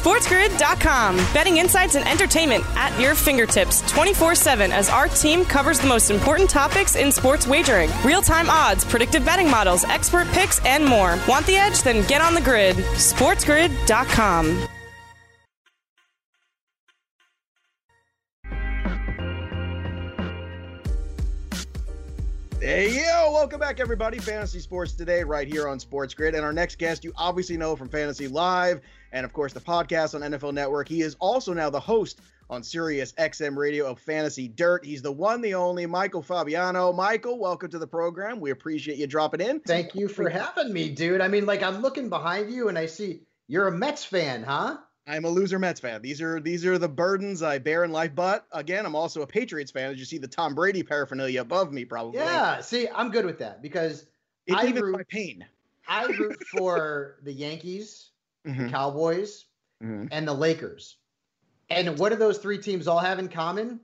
SportsGrid.com. Betting insights and entertainment at your fingertips 24 7 as our team covers the most important topics in sports wagering real time odds, predictive betting models, expert picks, and more. Want the edge? Then get on the grid. SportsGrid.com. Hey yo, welcome back everybody. Fantasy Sports Today right here on Sports Grid. And our next guest you obviously know from Fantasy Live and of course the podcast on NFL Network. He is also now the host on Sirius XM Radio of Fantasy Dirt. He's the one, the only Michael Fabiano. Michael, welcome to the program. We appreciate you dropping in. Thank you for having me, dude. I mean, like I'm looking behind you and I see you're a Mets fan, huh? I'm a loser Mets fan. These are these are the burdens I bear in life. But again, I'm also a Patriots fan. As you see the Tom Brady paraphernalia above me, probably. Yeah. See, I'm good with that because it I root, my pain. I root for the Yankees, Mhm. the Cowboys, Mhm. and the Lakers. And what do those three teams all have in common?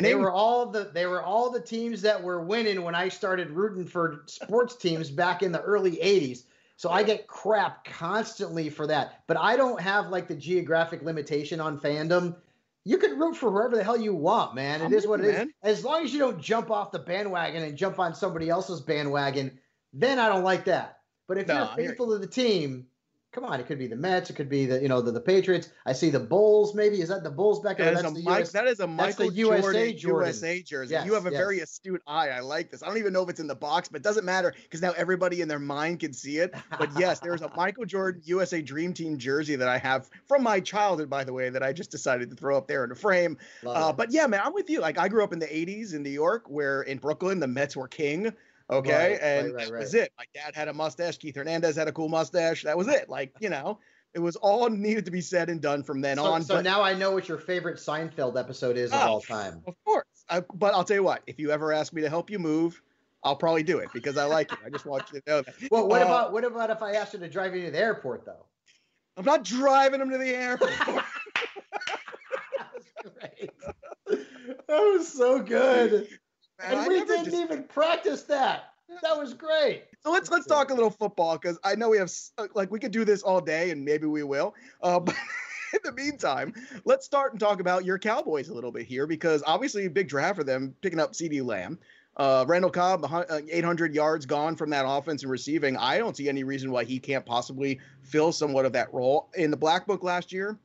They Winning. were all the they were all the teams that were winning when I started rooting for sports teams back in the early 80s. So I get crap constantly for that. But I don't have like the geographic limitation on fandom. You can root for whoever the hell you want, man. It I'm is what it with is. As long as you don't jump off the bandwagon and jump on somebody else's bandwagon, then I don't like that. But if No, you're faithful to the team, come on, it could be the Mets, it could be the you know the, the Patriots. I see the Bulls. Maybe is that the Bulls back? That there? is, That's a the Mike, US that is a Michael the USA Jordan, Jordan. USA jersey. Yes, you have a very astute eye. I like this. I don't even know if it's in the box, but it doesn't matter because now everybody in their mind can see it. But yes, there's a Michael Jordan USA Dream Team jersey that I have from my childhood, by the way, that I just decided to throw up there in a frame. Uh, but yeah, man, I'm with you. Like I grew up in the 80s in New York, where in Brooklyn the Mets were king. Okay, Right, and right, right, that was it. My dad had a mustache. Keith Hernandez had a cool mustache. That was it. Like you know, it was all needed to be said and done from then so, on. so but now I know what your favorite Seinfeld episode is of Oh, all time. of course, I, but I'll tell you what. If you ever ask me to help you move, I'll probably do it because I like you. I just want you to know that. Well, what Uh, about what about if I asked you to drive you to the airport though? I'm not driving him to the airport. that was great. That was so good. Man, I and we didn't just- even practice that. That was great. So let's let's talk a little football because I know we have uh, like we could do this all day and maybe we will. Uh, but in the meantime, let's start and talk about your Cowboys a little bit here because obviously a big draft for them picking up CeeDee Lamb. Uh, Randall Cobb, a hun- uh, 800 yards gone from that offense and receiving. I don't see any reason why he can't possibly fill somewhat of that role. In the Black Book last year,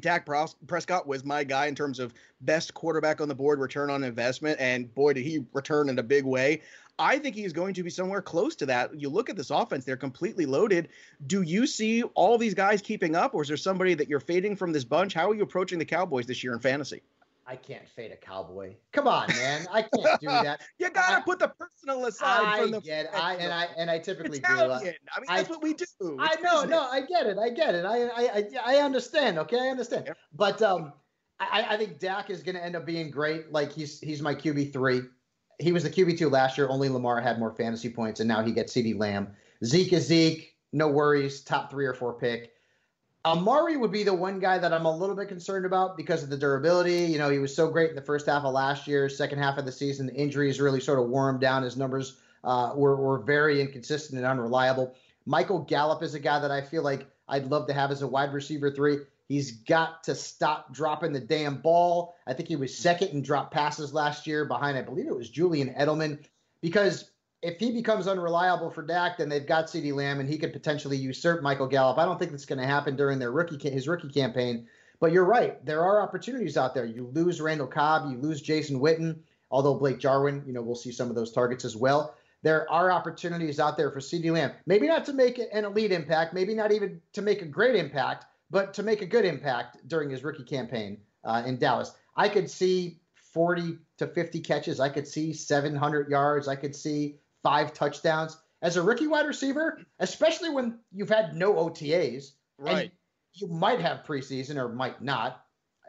Dak Prescott was my guy in terms of best quarterback on the board, return on investment, and boy, did he return in a big way. I think he is going to be somewhere close to that. You look at this offense, they're completely loaded. Do you see all these guys keeping up, or is there somebody that you're fading from this bunch? How are you approaching the Cowboys this year in fantasy? I can't fade a cowboy. Come on, man. I can't do that. You gotta I- put the personal aside I from the get it. I and I and I typically do. Italian. uh, I mean, I- that's what we do. I know, business. no, I get it. I get it. I I I, I understand. Okay, I understand. Yep. But um, I I think Dak is going to end up being great. Like he's he's my QB three. He was the QB two last year. Only Lamar had more fantasy points, and now he gets CeeDee Lamb. Zeke is Zeke. No worries. Top three or four pick. Amari would be the one guy that I'm a little bit concerned about because of the durability. You know, he was so great in the first half of last year. Second half of the season, the injuries really sort of wore him down. His numbers uh, were, were very inconsistent and unreliable. Michael Gallup is a guy that I feel like I'd love to have as a wide receiver three. He's got to stop dropping the damn ball. I think he was second in drop passes last year behind, I believe it was Julian Edelman, because if he becomes unreliable for Dak, then they've got CeeDee Lamb and he could potentially usurp Michael Gallup. I don't think that's going to happen during their rookie his rookie campaign. But you're right. There are opportunities out there. You lose Randall Cobb, you lose Jason Witten, although Blake Jarwin, you know, we'll see some of those targets as well. there are opportunities out there for CeeDee Lamb. Maybe not to make an elite impact, maybe not even to make a great impact, but to make a good impact during his rookie campaign uh, in Dallas. I could see 40 to 50 catches. I could see 700 yards. I could see five touchdowns. As a rookie wide receiver, especially when you've had no OTAs, Right. you might have preseason or might not,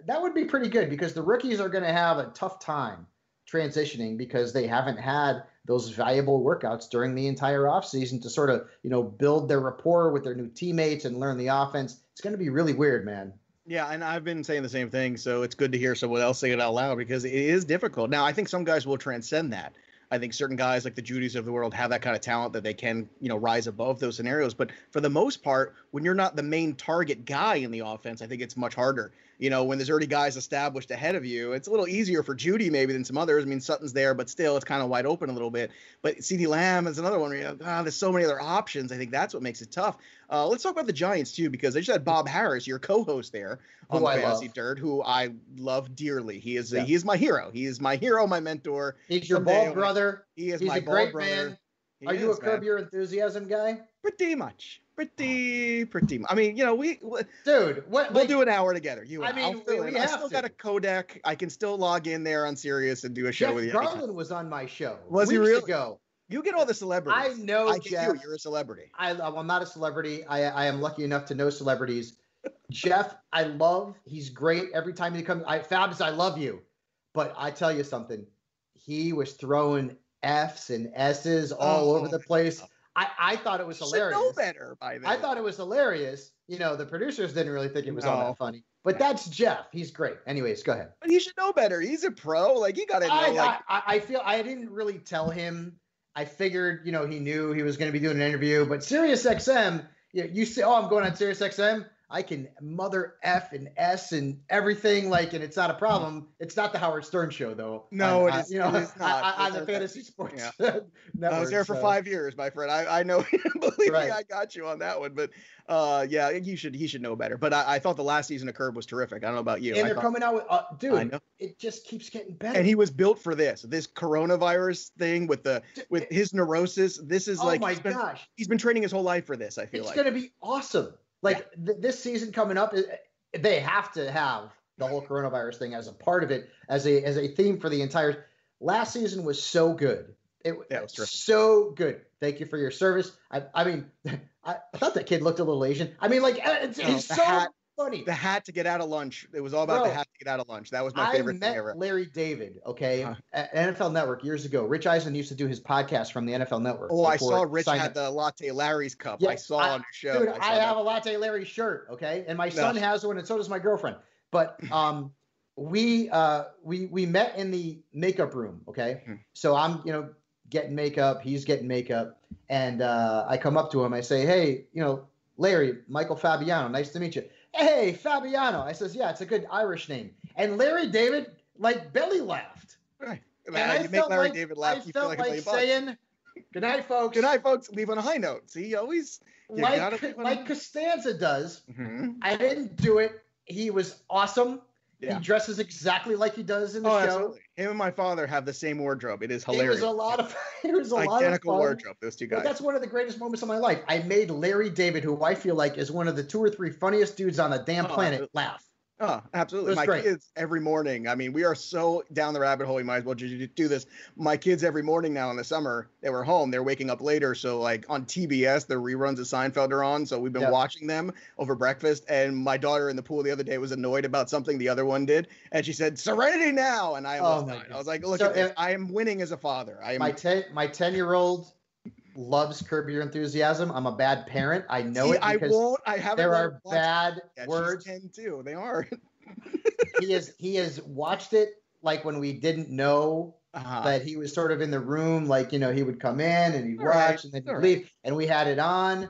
that would be pretty good because the rookies are going to have a tough time transitioning because they haven't had those valuable workouts during the entire offseason to sort of, you know, build their rapport with their new teammates and learn the offense. It's going to be really weird, man. Yeah, and I've been saying the same thing, so it's good to hear someone else say it out loud because it is difficult. Now, I think some guys will transcend that. I think certain guys like the Jeudys of the world have that kind of talent that they can, you know, rise above those scenarios. But for the most part, when you're not the main target guy in the offense, I think it's much harder. You know, when there's already guys established ahead of you, it's a little easier for Jeudy maybe than some others. I mean, Sutton's there, but still, it's kind of wide open a little bit. But CeeDee Lamb is another one where you know, ah, there's so many other options. I think that's what makes it tough. Uh, let's talk about the Giants too, because I just had Bob Harris, your co-host there on Who Fantasy love. Dirt, who I love dearly. He is Yeah. he is my hero. He is my hero, my mentor. He's your Someday bald brother. He is He's my a bald great brother. man. He Are you a is, man. Curb Your Enthusiasm guy? Pretty much. Pretty, oh. pretty. mu- I mean, you know, we Dude, what? we'll like, do an hour together. You, I and I'll mean, we- we I still to. got a codec. I can still log in there on Sirius and do a show Jeff with you. anytime. Garlin was on my show. Was he really? ago. You get all the celebrities. I know, I Jeff. you. You're a celebrity. I, I'm not a celebrity. I, I am lucky enough to know celebrities. Jeff, I love. He's great every time he comes. I Fabs, I love you, but I tell you something. He was throwing F's and S's all Oh, over the oh place. I, I thought it was You hilarious. know better by then. I thought it was hilarious. You know, the producers didn't really think it was all that funny. But that's Jeff. He's great. Anyways, go ahead. but he should know better. He's a pro. Like he got to know. I, like I, I feel I didn't really tell him. I figured, you know, he knew he was going to be doing an interview. But Sirius XM, you, you say, oh, I'm going on Sirius XM. I can mother F and S and everything like, and it's not a problem. It's not the Howard Stern show though. No, on, it is- You know, it is not. on, on the fantasy sports yeah. network. I was there for so- five years, my friend. I, I know. Believe Right. me, I got you on that one. But uh, yeah, you should he should know better. But I, I thought the last season of Curb was terrific. I don't know about you. And I they're thought- coming out with, uh, dude. It just keeps getting better. And he was built for this. This coronavirus thing with the with his neurosis. This is oh like my he's been, gosh, he's been training his whole life for this. I feel it's like. It's going to be awesome. Like th- this season coming up, they have to have the whole coronavirus thing as a part of it, as a as a theme for the entire. Last season was so good. It Yeah, was terrific. so good. Thank you for your service. I, I mean, I, I thought that kid looked a little Asian. I mean, like uh, it's, No, he's so hat- funny. the hat to get out of lunch. It was all about the hat to get out of lunch. That was my I favorite met thing ever. Larry David, okay, Uh-huh. at NFL Network years ago. Rich Eisen used to do his podcast from the NFL Network. Oh, I saw Rich had up. the latte Larry's cup. Yeah, I saw I- on your show. Dude, I, I, that. have a latte Larry shirt, okay, and my son No. has one, and so does my girlfriend. But um, we uh we we met in the makeup room, okay. Mhm. So I'm you know getting makeup, he's getting makeup, and uh, I come up to him, I say, hey, you know, Larry, Michael Fabiano, nice to meet you. Hey, Fabiano, I says, yeah, it's a good Irish name, and Larry David like belly laughed. Right. And Man, I you make Larry like- David laugh. I you feel like, like, bucks. saying, "Good night, folks." Good night, folks. Leave on a high note. See, you always. You Like like Costanza does. Mhm. I didn't do it. He was awesome. Yeah. He dresses exactly like he does in the Oh, show. absolutely. Him and my father have the same wardrobe. It is It hilarious. was a lot of it was a lot of Identical fun. wardrobe. Those two But guys. that's one of the greatest moments of my life. I made Larry David, who I feel like is one of the two or three funniest dudes on the damn Oh, planet, laugh. Oh, absolutely. My great. kids every morning. I mean, we are so down the rabbit hole. We might as well just do this. My kids every morning now in the summer, they were home. They're waking up later. So, like on TBS, the reruns of Seinfeld are on. So, we've been Yep. watching them over breakfast. And my daughter in the pool the other day was annoyed about something the other one did. And she said, Serenity now. And I Oh, almost my died. God. I was like, look So, at this. I am winning as a father. I am. My ten my ten year old loves Curb Your Enthusiasm. I'm a bad parent. I know See, it I won't. I haven't. there are bad. She's words. 10 too. They are. he has he has watched it like when we didn't know Uh-huh. that he was sort of in the room, like you know, he would come in and he'd All watch right, and then he'd all right. leave, and we had it on.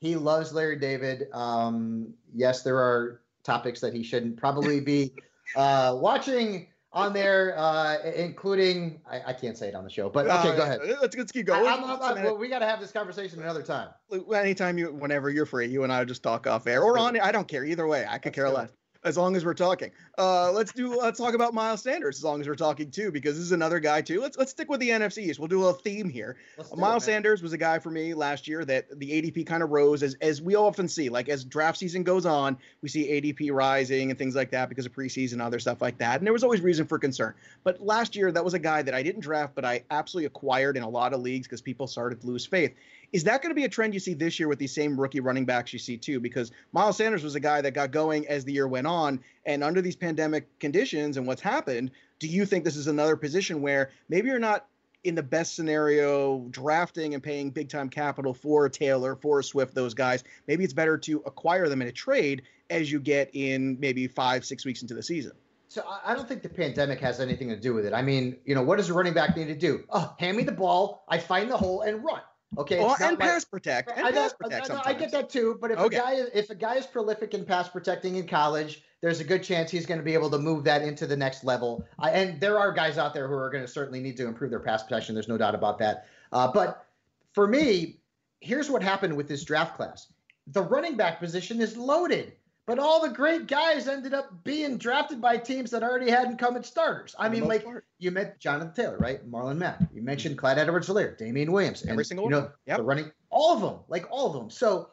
He loves Larry David. Um, yes, there are topics that he shouldn't probably be uh, watching on there, uh, including I, I can't say it on the show, but okay, Uh, go ahead. Let's, let's keep going. I'm- I'm- I'm- well, we got to have this conversation another time. anytime you whenever you're free you and i just talk off air or on i don't care either way i could Let's care do less. As long as we're talking. Uh, let's do let's talk about Miles Sanders as long as we're talking too, because this is another guy too. Let's let's stick with the NFC East. We'll do a little theme here. Miles it, Sanders was a guy for me last year that the ADP kind of rose as as we often see. Like as draft season goes on, we see ADP rising and things like that because of preseason and other stuff like that. And there was always reason for concern. But last year, that was a guy that I didn't draft, but I absolutely acquired in a lot of leagues because people started to lose faith. Is that going to be a trend you see this year with these same rookie running backs you see too? Because Miles Sanders was a guy that got going as the year went on, and under these pandemic conditions and what's happened, do you think this is another position where maybe you're not in the best scenario drafting and paying big time capital for Taylor, for Swift, those guys? Maybe it's better to acquire them in a trade as you get in maybe five, six weeks into the season. So I don't think the pandemic has anything to do with it. I mean, you know, what does a running back need to do? Oh, hand me the ball, I find the hole and run. Okay, well, and pass protect. And I, pass protect I, I, get that too. But if okay. a guy if a guy is prolific in pass protecting in college, there's a good chance he's going to be able to move that into the next level. I, and there are guys out there who are going to certainly need to improve their pass protection. There's no doubt about that. Uh, but for me, here's what happened with this draft class: the running back position is loaded. But all the great guys ended up being drafted by teams that already had incumbent starters. I mean, like part. you met Jonathan Taylor, right? Marlon Mack. You mentioned Clyde Edwards-Helaire, Damien Williams, every single you know, one. Yep. the running, all of them, like all of them. So,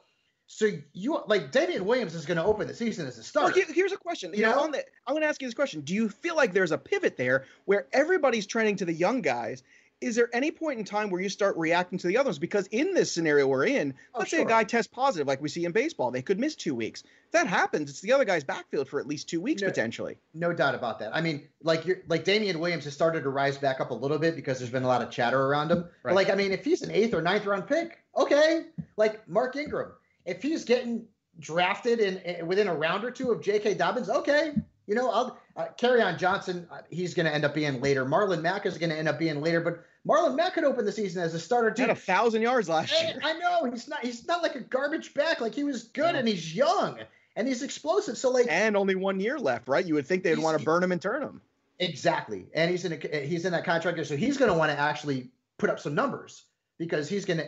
so you like Damien Williams is going to open the season as a starter. Well, here's a question. You, you know, know? The, I'm going to ask you this question: Do you feel like there's a pivot there where everybody's trending to the young guys, is there any point in time where you start reacting to the others? Because in this scenario we're in, oh, let's sure. say a guy tests positive, like we see in baseball, they could miss two weeks. If that happens, it's the other guy's backfield for at least two weeks no, potentially. No doubt about that. I mean, like you're like Damien Williams has started to rise back up a little bit because there's been a lot of chatter around him. Right. Like, I mean, if he's an eighth or ninth round pick, okay. Like Mark Ingram, if he's getting drafted in, in within a round or two of J.K. Dobbins, okay. You know, I'll uh, on Johnson. Uh, he's going to end up being later. Marlon Mack is going to end up being later, but Marlon Mack could open the season as a starter too. Had a thousand yards last year. I know he's not. He's not like a garbage back. Like he was good yeah. and he's young and he's explosive. So like, and only one year left, right? You would think they'd want to burn him and turn him. Exactly, and he's in a, he's in that contract, so he's going to want to actually put up some numbers because he's going to,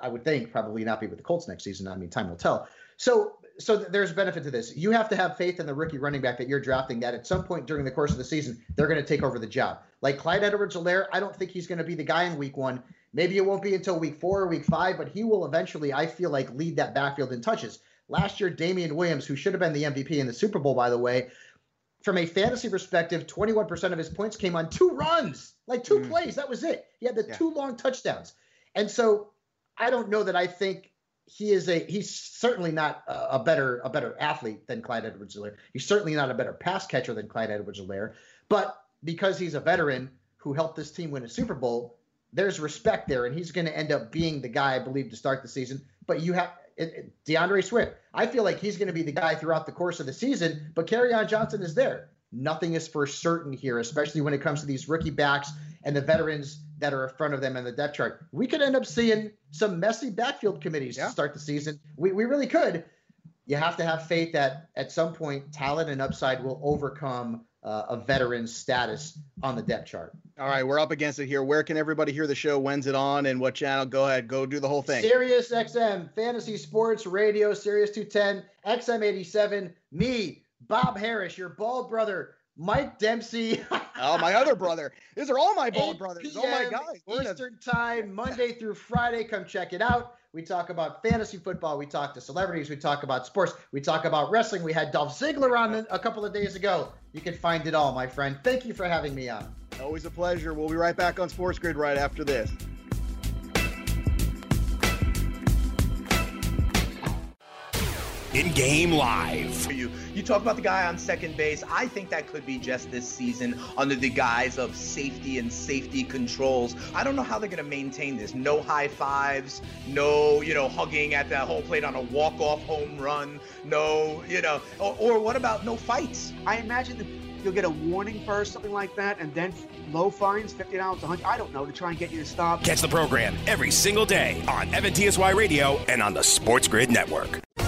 I would think, probably not be with the Colts next season. I mean, time will tell. So so there's benefit to this. You have to have faith in the rookie running back that you're drafting that at some point during the course of the season, they're going to take over the job. Like Clyde Edwards-Helaire, I don't think he's going to be the guy in week one. Maybe it won't be until week four or week five, but he will eventually, I feel like, lead that backfield in touches. Last year, Damien Williams, who should have been the MVP in the Super Bowl, by the way, from a fantasy perspective, 21% of his points came on two runs, like two mm. plays. That was it. He had the yeah. two long touchdowns. And so I don't know that I think he is a he's certainly not a, better a better athlete than Clyde Edwards-Helaire. He's certainly not a better pass catcher than Clyde Edwards-Helaire. But because he's a veteran who helped this team win a Super Bowl, there's respect there, and he's going to end up being the guy I believe to start the season. But you have it, it, D'Andre Swift. I feel like he's going to be the guy throughout the course of the season. But on Johnson is there. Nothing is for certain here, especially when it comes to these rookie backs and the veterans that are in front of them in the depth chart. We could end up seeing some messy backfield committees yeah. to start the season. We, we really could. You have to have faith that at some point talent and upside will overcome uh, a veteran status on the depth chart. All right, we're up against it here. Where can everybody hear the show? When's it on and what channel? Go ahead, go do the whole thing. Sirius XM, Fantasy Sports Radio, Sirius 210, XM 87, me, Bob Harris, your bald brother, Mike Dempsey. oh, my other brother. These are all my bald brothers. Oh my guys. Eastern a... time, Monday through Friday. Come check it out. We talk about fantasy football. We talk to celebrities. We talk about sports. We talk about wrestling. We had Dolph Ziggler on a couple of days ago. You can find it all, my friend. Thank you for having me on. Always a pleasure. We'll be right back on Sports Grid right after this. In game live. You, you talk about the guy on second base. I think that could be just this season under the guise of safety and safety controls. I don't know how they're going to maintain this. No high fives, no, you know, hugging at that home plate on a walk-off home run, no, you know, or, or what about no fights? I imagine that you'll get a warning first, something like that, and then low fines, fifty dollars, a hundred. I don't know to try and get you to stop. Catch the program every single day on Evan TSY Radio and on the Sports Grid Network.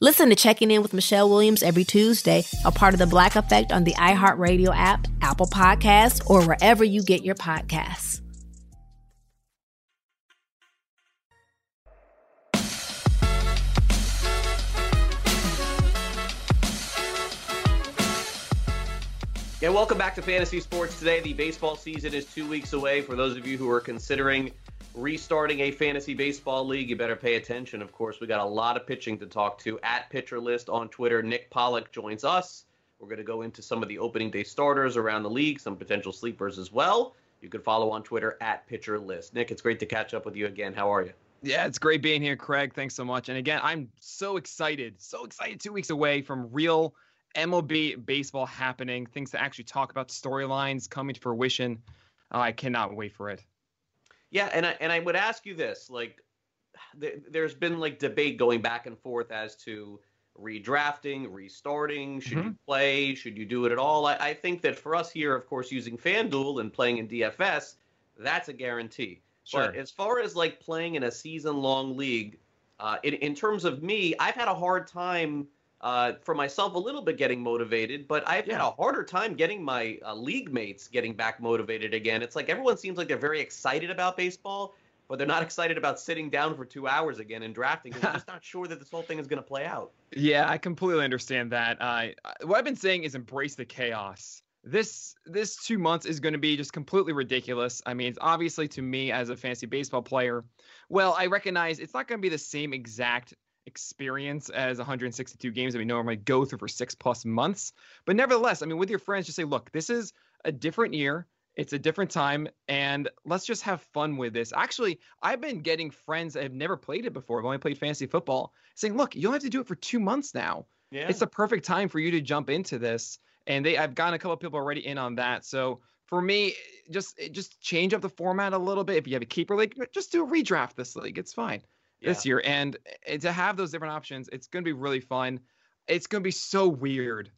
Listen to Checking In with Michelle Williams every Tuesday, a part of the Black Effect on the iHeartRadio app, Apple Podcasts, or wherever you get your podcasts. Yeah, welcome back to Fantasy Sports Today. The baseball season is two weeks away. For those of you who are considering restarting a fantasy baseball league, you better pay attention. Of course, we got a lot of pitching to talk to. At Pitcher List on Twitter, Nick Pollack joins us. We're going to go into some of the opening day starters around the league, some potential sleepers as well. You can follow on Twitter at Pitcher List. Nick, it's great to catch up with you again. How are you? Yeah, it's great being here, Craig. Thanks so much. And again, I'm so excited, so excited. Two weeks away from real MLB baseball happening, things to actually talk about, storylines coming to fruition. I cannot wait for it. Yeah, and I and I would ask you this: like, th- there's been like debate going back and forth as to redrafting, restarting. Should mm-hmm. you play? Should you do it at all? I, I, think that for us here, of course, using FanDuel and playing in DFS, that's a guarantee. Sure. But as far as like playing in a season-long league, uh, in, in terms of me, I've had a hard time uh, for myself a little bit getting motivated, but I've yeah. had a harder time getting my uh, league mates getting back motivated again. It's like everyone seems like they're very excited about baseball, but they're not excited about sitting down for two hours again and drafting they're just not sure that this whole thing is going to play out. Yeah, I completely understand that. Uh, what I've been saying is embrace the chaos. This this two months is going to be just completely ridiculous. I mean, it's obviously to me as a fantasy baseball player, well, I recognize it's not going to be the same exact experience as 162 games that we normally go through for six plus months. But nevertheless, I mean, with your friends, just say, look, this is a different year. It's a different time, and let's just have fun with this. Actually, I've been getting friends that have never played it before. I've only played fantasy football, saying, "Look, you don't have to do it for two months now. Yeah. It's the perfect time for you to jump into this." And they, I've gotten a couple of people already in on that. So for me, just just change up the format a little bit. If you have a keeper league, just do a redraft this league. It's fine yeah. this year. And eh, to have those different options, it's going to be really fun. It's going to be so weird.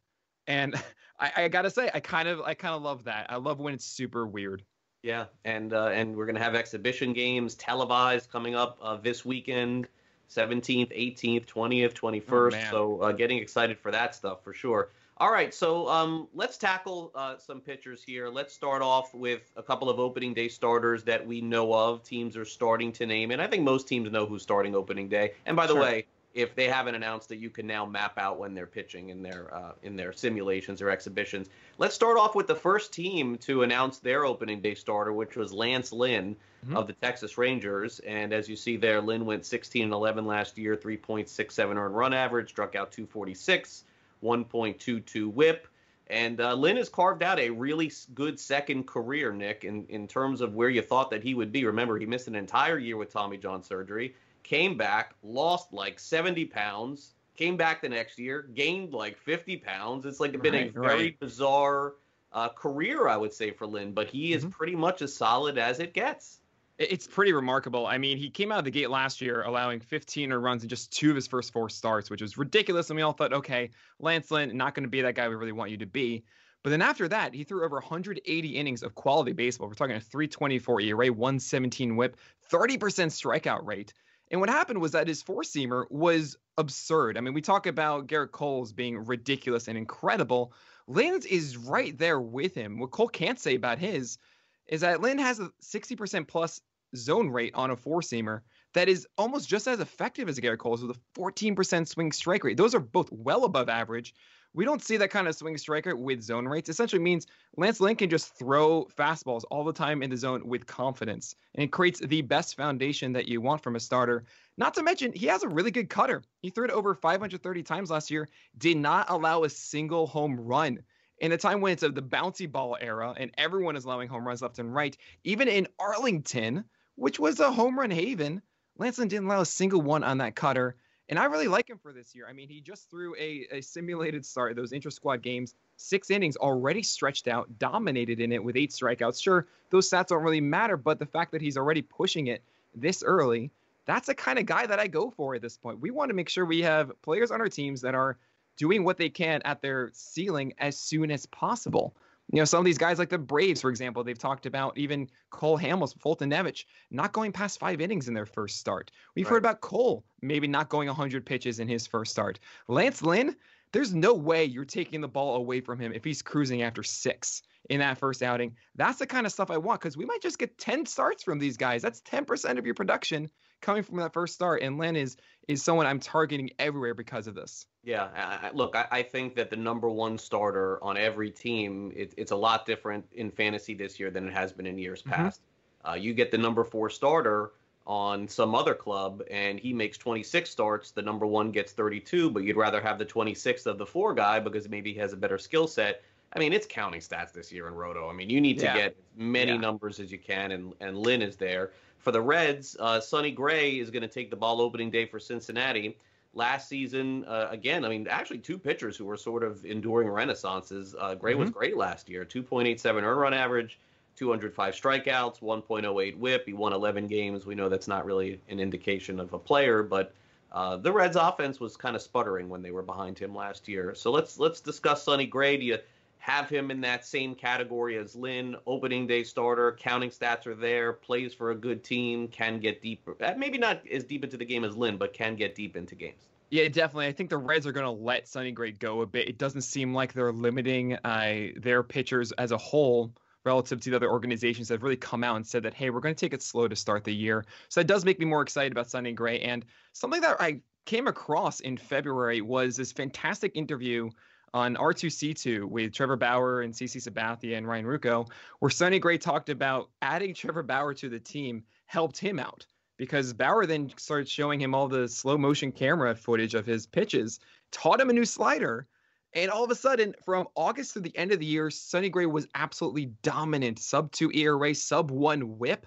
And I, I got to say, I kind of, I kind of love that. I love when it's super weird. Yeah, and uh, and we're gonna have exhibition games televised coming up uh, this weekend, 17th, 18th, 20th, 21st. Oh, so uh, getting excited for that stuff for sure. All right, so um, let's tackle uh, some pitchers here. Let's start off with a couple of opening day starters that we know of. Teams are starting to name, and I think most teams know who's starting opening day. And by the sure. way, if they haven't announced it, you can now map out when they're pitching in their uh, in their simulations or exhibitions. Let's start off with the first team to announce their opening day starter, which was Lance Lynn mm-hmm. of the Texas Rangers. And as you see there, Lynn went 16 and 11 last year, 3.67 earned run average, struck out 246. 1.22 whip. And uh, Lynn has carved out a really good second career, Nick, in, in terms of where you thought that he would be. Remember, he missed an entire year with Tommy John surgery, came back, lost like 70 pounds, came back the next year, gained like 50 pounds. It's like been right, a very right. bizarre uh, career, I would say, for Lynn, but he is mm-hmm. pretty much as solid as it gets. It's pretty remarkable. I mean, he came out of the gate last year allowing 15 or runs in just two of his first four starts, which was ridiculous. And we all thought, okay, Lance Lynn, not going to be that guy we really want you to be. But then after that, he threw over 180 innings of quality baseball. We're talking a 324 ERA, 117 whip, 30% strikeout rate. And what happened was that his four seamer was absurd. I mean, we talk about Gerrit Cole's being ridiculous and incredible. Lynn's is right there with him. What Cole can't say about his is that Lynn has a 60% plus zone rate on a four seamer that is almost just as effective as Gerrit Cole's with a 14% swing strike rate. Those are both well above average. We don't see that kind of swing striker with zone rates. Essentially means Lance Lynn can just throw fastballs all the time in the zone with confidence. And it creates the best foundation that you want from a starter. Not to mention, he has a really good cutter. He threw it over 530 times last year, did not allow a single home run. In a time when it's of the bouncy ball era and everyone is allowing home runs left and right, even in Arlington, which was a home run haven, Lynn didn't allow a single one on that cutter. And I really like him for this year. I mean, he just threw a, a simulated start, those intra squad games, six innings already stretched out, dominated in it with eight strikeouts. Sure, those stats don't really matter, but the fact that he's already pushing it this early, that's the kind of guy that I go for at this point. We want to make sure we have players on our teams that are doing what they can at their ceiling as soon as possible. You know, some of these guys like the Braves, for example, they've talked about even Cole Hamels, Foltynewicz, not going past five innings in their first start. We've right. heard about Cole maybe not going 100 pitches in his first start. Lance Lynn, there's no way you're taking the ball away from him if he's cruising after six in that first outing. That's the kind of stuff I want because we might just get 10 starts from these guys. That's 10% of your production coming from that first start. And Lynn is is someone I'm targeting everywhere because of this. Yeah, I, look, I, I, think that the number one starter on every team, it, it's a lot different in fantasy this year than it has been in years mm-hmm. past. Uh, you get the number four starter on some other club, and he makes 26 starts. The number one gets 32, but you'd rather have the 26th of the four guy because maybe he has a better skill set. I mean, it's counting stats this year in Roto. I mean, you need to yeah. get as many yeah. numbers as you can, and, and Lynn is there. For the Reds, uh, Sonny Gray is going to take the ball opening day for Cincinnati. Last season, uh, again, I mean, actually, two pitchers who were sort of enduring renaissances. Uh, Gray mm-hmm. was great last year 2.87 earn run average, 205 strikeouts, 1.08 whip. He won 11 games. We know that's not really an indication of a player, but. Uh, the Reds' offense was kind of sputtering when they were behind him last year. So let's let's discuss Sonny Gray. Do you have him in that same category as Lynn, opening day starter, counting stats are there, plays for a good team, can get deep, uh, maybe not as deep into the game as Lynn, but can get deep into games. Yeah, definitely. I think the Reds are going to let Sonny Gray go a bit. It doesn't seem like they're limiting uh, their pitchers as a whole relative to the other organizations that have really come out and said that, hey, we're going to take it slow to start the year. So that does make me more excited about Sonny Gray. And something that I came across in February was this fantastic interview on R2C2 with Trevor Bauer and CC Sabathia and Ryan Ruocco, where Sonny Gray talked about adding Trevor Bauer to the team helped him out because Bauer then started showing him all the slow motion camera footage of his pitches, taught him a new slider. And all of a sudden, from August to the end of the year, Sonny Gray was absolutely dominant. Sub two ERA, sub one whip.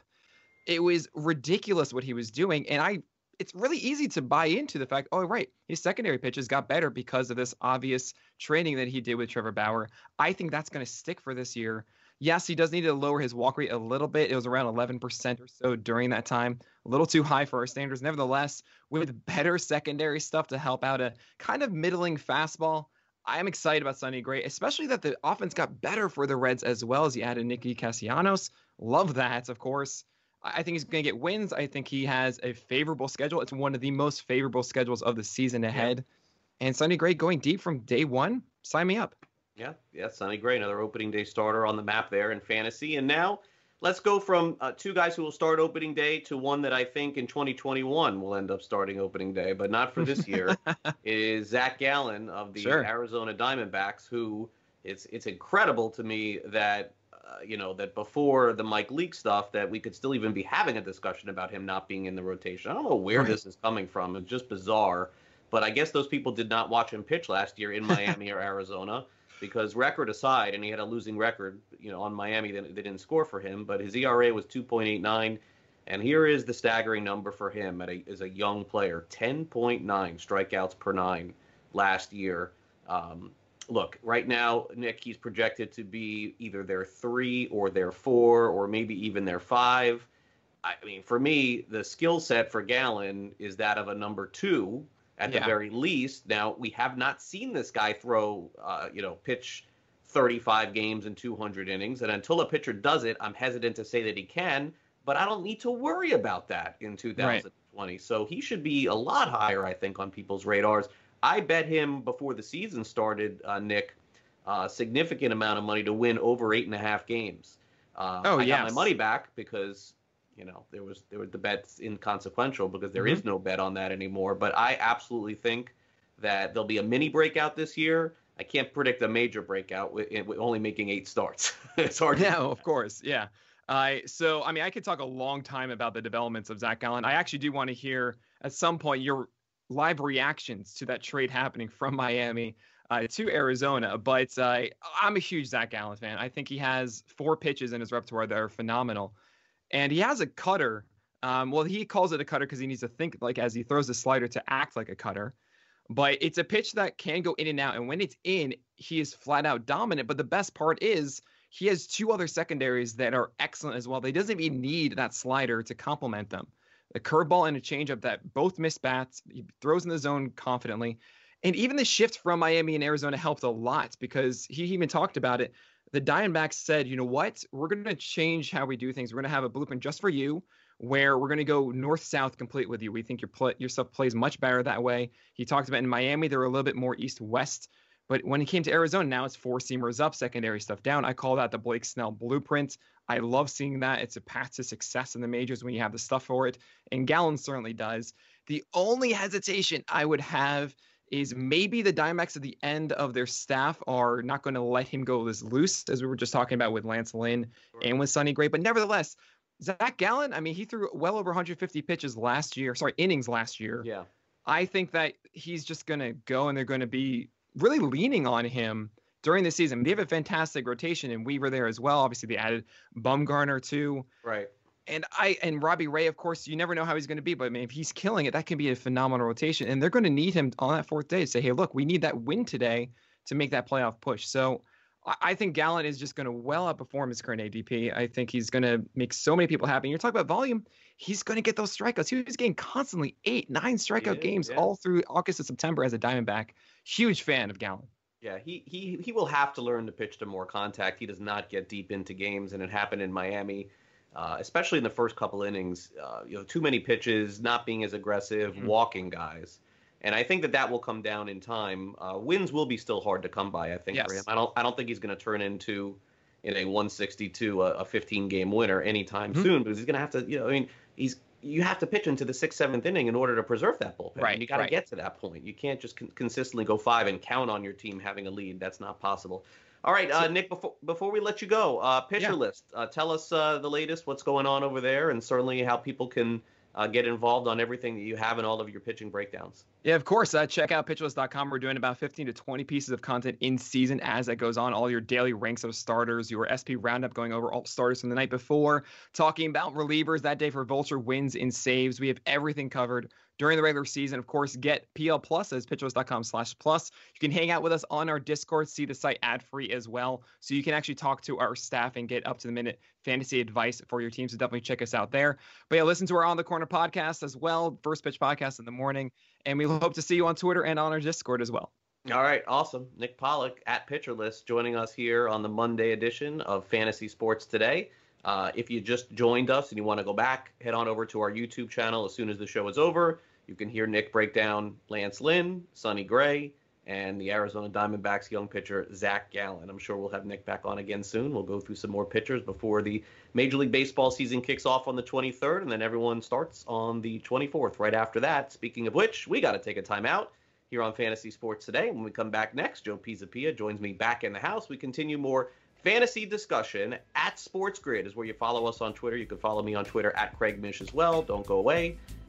It was ridiculous what he was doing. And I it's really easy to buy into the fact, oh, right, his secondary pitches got better because of this obvious training that he did with Trevor Bauer. I think that's going to stick for this year. Yes, he does need to lower his walk rate a little bit. It was around 11% or so during that time. A little too high for our standards. Nevertheless, with better secondary stuff to help out a kind of middling fastball, I am excited about Sonny Gray, especially that the offense got better for the Reds as well as he added Nicky Castellanos. Love that, of course. I think he's going to get wins. I think he has a favorable schedule. It's one of the most favorable schedules of the season ahead. Yeah. And Sonny Gray going deep from day one. Sign me up. Yeah, yeah, Sonny Gray, another opening day starter on the map there in fantasy. And now let's go from uh, two guys who will start opening day to one that I think in 2021 will end up starting opening day, but not for this year. is Zach Gallen of the sure. Arizona Diamondbacks, who it's it's incredible to me that uh, you know that before the Mike Leake stuff that we could still even be having a discussion about him not being in the rotation. I don't know where right. this is coming from. It's just bizarre. But I guess those people did not watch him pitch last year in Miami or Arizona because record aside, and he had a losing record, you know, on Miami, they, they didn't score for him, but his ERA was 2.89. And here is the staggering number for him at a, as a young player 10.9 strikeouts per nine last year. Um, look, right now, Nick, he's projected to be either their three or their four or maybe even their five. I mean, for me, the skill set for Gallen is that of a number two at yeah. the very least. Now, we have not seen this guy throw, uh, you know, pitch 35 games and 200 innings. And until a pitcher does it, I'm hesitant to say that he can, but I don't need to worry about that in 2020. Right. So he should be a lot higher, I think, on people's radars. I bet him before the season started, uh, Nick, a uh, significant amount of money to win over eight and a half games. Uh, oh, I yes. got my money back because you know there was there were the bets inconsequential because there mm-hmm. is no bet on that anymore. But I absolutely think that there'll be a mini breakout this year. I can't predict a major breakout with, with only making eight starts. it's hard. Yeah, of course. Yeah. Uh, so, I mean, I could talk a long time about the developments of Zach Gallen. I actually do want to hear at some point your live reactions to that trade happening from Miami uh, to Arizona. But uh, I'm a huge Zach Gallen fan. I think he has four pitches in his repertoire that are phenomenal. And he has a cutter. Um, well, he calls it a cutter because he needs to think like as he throws the slider to act like a cutter. But it's a pitch that can go in and out. And when it's in, he is flat out dominant. But the best part is he has two other secondaries that are excellent as well. They doesn't even need that slider to complement them. A curveball and a changeup that both miss bats. He throws in the zone confidently. And even the shift from Miami and Arizona helped a lot because he even talked about it. The Diamondbacks said, you know what? We're going to change how we do things. We're going to have a blueprint just for you where we're going to go north south complete with you. We think your play, your stuff plays much better that way. He talked about in Miami, they were a little bit more east west. But when he came to Arizona, now it's four seamers up, secondary stuff down. I call that the Blake Snell blueprint. I love seeing that. It's a path to success in the majors when you have the stuff for it. And Gallen certainly does. The only hesitation I would have is maybe the Diamondbacks at the end of their staff are not going to let him go this loose, as we were just talking about with Lance Lynn and with Sonny Gray. But nevertheless, Zach Gallen, I mean, he threw well over 150 pitches last year, sorry, innings last year. Yeah. I think that he's just going to go and they're going to be really leaning on him during the season. They have a fantastic rotation, and we were there as well. Obviously, they added Bumgarner too. Right. And I and Robbie Ray, of course, you never know how he's going to be, but I mean, if he's killing it, that can be a phenomenal rotation. And they're going to need him on that fourth day to say, "Hey, look, we need that win today to make that playoff push." So I think Gallen is just going to well outperform his current ADP. I think he's going to make so many people happy. And you're talking about volume. He's going to get those strikeouts. He was getting constantly eight, nine strikeout Yeah, games yeah. all through August and September as a Diamondback. Huge fan of Gallen. Yeah, he he he will have to learn to pitch to more contact. He does not get deep into games, and it happened in Miami, uh, especially in the first couple innings. Uh, you know, too many pitches, not being as aggressive, Mhm. walking guys, and I think that that will come down in time. Uh, wins will be still hard to come by. I think for him. I don't I don't think he's going to turn into in a 162 a, a 15 game winner anytime Mhm. soon because he's going to have to. You know, I mean, he's you have to pitch into the sixth, seventh inning in order to preserve that bullpen. Right, You got to right. get to that point. You can't just con- consistently go five and count on your team having a lead. That's not possible. All right, uh, Nick. Before before we let you go, uh, pitcher Yeah. list. Uh, tell us uh, the latest. What's going on over there, and certainly how people can uh, get involved on everything that you have in all of your pitching breakdowns. Yeah, of course. Uh, check out pitchlist.com. We're doing about 15 to 20 pieces of content in season as that goes on. All your daily ranks of starters, your SP roundup going over all starters from the night before, talking about relievers that day for Vulture wins and saves. We have everything covered during the regular season. Of course, get PL Plus as pitchlist.com slash plus. You can hang out with us on our Discord, see the site ad free as well. So you can actually talk to our staff and get up to the minute fantasy advice for your team. So definitely check us out there. But yeah, listen to our On the Corner podcast as well, First Pitch Podcast in the morning. And we hope to see you on Twitter and on our Discord as well. All right, awesome. Nick Pollack at Pitcher List joining us here on the Monday edition of Fantasy Sports Today. Uh, if you just joined us and you want to go back, head on over to our YouTube channel as soon as the show is over. You can hear Nick break down Lance Lynn, Sonny Gray, and the Arizona Diamondbacks young pitcher Zach Gallen. I'm sure we'll have Nick back on again soon. We'll go through some more pitchers before the Major League Baseball season kicks off on the 23rd, and then everyone starts on the 24th. Right after that. Speaking of which, we got to take a timeout here on Fantasy Sports Today. When we come back next, Joe Pisapia joins me back in the house. We continue more fantasy discussion at Sports Grid is where you follow us on Twitter. You can follow me on Twitter at Craig Mish as well. Don't go away.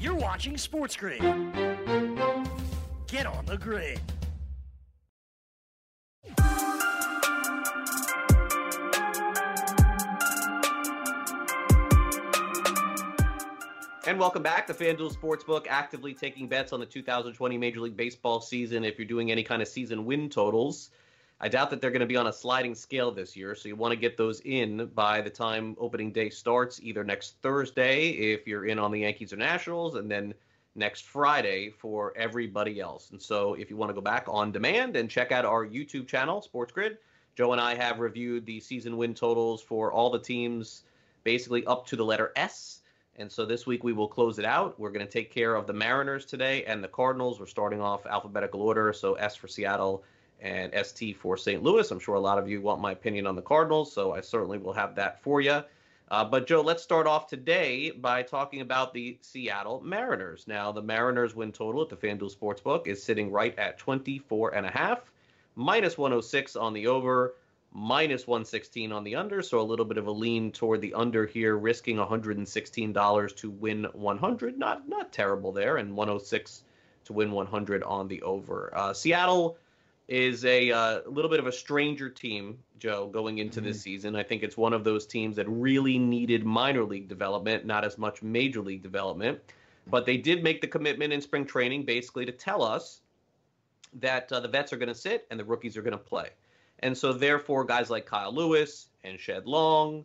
You're watching Sports Grid. Get on the grid. And welcome back to FanDuel Sportsbook, actively taking bets on the 2020 Major League Baseball season. If you're doing any kind of season win totals, I doubt that they're going to be on a sliding scale this year. So you want to get those in by the time opening day starts, either next Thursday if you're in on the Yankees or Nationals, and then next Friday for everybody else. And so if you want to go back on demand and check out our YouTube channel, Sports Grid, Joe and I have reviewed the season win totals for all the teams basically up to the letter S. And so this week we will close it out. We're going to take care of the Mariners today and the Cardinals. We're starting off alphabetical order. So S for Seattle and ST for St. Louis. I'm sure a lot of you want my opinion on the Cardinals, so I certainly will have that for you. Uh, but Joe, let's start off today by talking about the Seattle Mariners. Now, the Mariners win total at the FanDuel Sportsbook is sitting right at 24 and a half, minus 106 on the over, minus 116 on the under. So a little bit of a lean toward the under here, risking $116 to win 100. Not not terrible there, and 106 to win 100 on the over. Uh, Seattle is a uh, little bit of a stranger team, Joe, going into this season. I think it's one of those teams that really needed minor league development, not as much major league development. But they did make the commitment in spring training basically to tell us that uh, the vets are going to sit and the rookies are going to play. And so, therefore, guys like Kyle Lewis and Shed Long,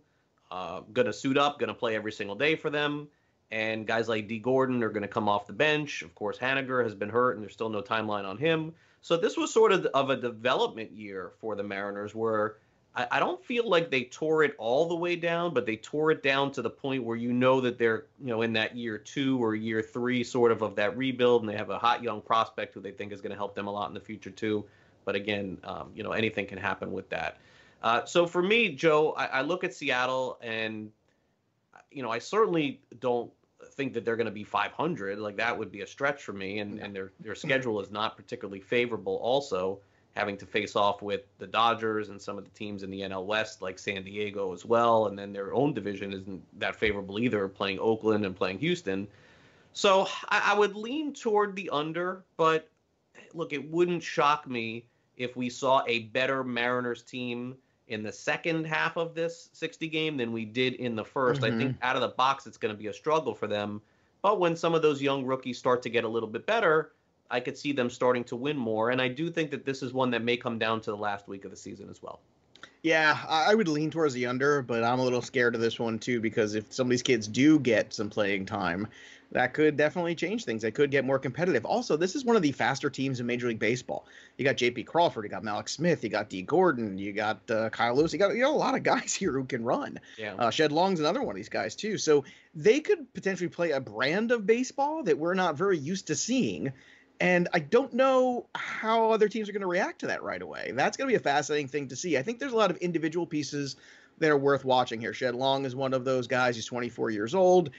uh, going to suit up, going to play every single day for them. And guys like Dee Gordon are going to come off the bench. Of course, Haniger has been hurt, and there's still no timeline on him. So this was sort of of a development year for the Mariners, where I, I don't feel like they tore it all the way down, but they tore it down to the point where you know that they're you know in that year two or year three sort of of that rebuild, and they have a hot young prospect who they think is going to help them a lot in the future too. But again, um, you know anything can happen with that. Uh, so for me, Joe, I, I look at Seattle, and you know I certainly don't think that they're going to be 500. Like that would be a stretch for me, and and their their schedule is not particularly favorable. Also, having to face off with the Dodgers and some of the teams in the NL West, like San Diego as well, and then their own division isn't that favorable either, playing Oakland and playing Houston. So I, I would lean toward the under, but look, it wouldn't shock me if we saw a better Mariners team in the second half of this 60 game than we did in the 1st Mhm. I think out of the box it's going to be a struggle for them. But when some of those young rookies start to get a little bit better, I could see them starting to win more. And I do think that this is one that may come down to the last week of the season as well. Yeah, I would lean towards the under, but I'm a little scared of this one too because if some of these kids do get some playing time, that could definitely change things. They could get more competitive. Also, this is one of the faster teams in Major League Baseball. You got J.P. Crawford, you got Mallex Smith, you got Dee Gordon, you got uh, Kyle Lewis, you got you know a lot of guys here who can run. Yeah. Uh, Shed Long's another one of these guys too. So they could potentially play a brand of baseball that we're not very used to seeing. And I don't know how other teams are going to react to that right away. That's going to be a fascinating thing to see. I think there's a lot of individual pieces that are worth watching here. Shed Long is one of those guys. He's 24 years old.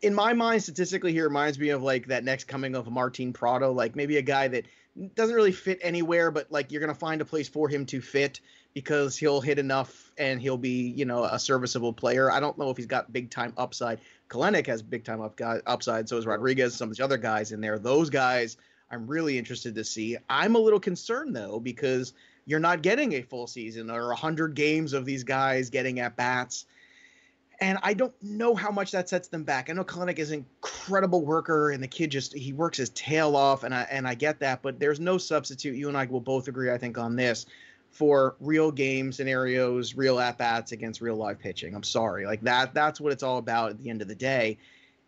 In my mind, statistically, he reminds me of like that next coming of Martin Prado, like maybe a guy that doesn't really fit anywhere, but like you're going to find a place for him to fit because he'll hit enough and he'll be, you know, a serviceable player. I don't know if he's got big time upside. Kelenic has big time up guy, upside. So is Rodriguez, some of the other guys in there. Those guys I'm really interested to see. I'm a little concerned though because you're not getting a full season or 100 games of these guys getting at bats. And I don't know how much that sets them back. I know Kelenic is an incredible worker, and the kid just he works his tail off, and I and I get that. But there's no substitute. You and I will both agree, I think, on this for real game scenarios, real at bats against real live pitching. I'm sorry, like that. That's what it's all about at the end of the day.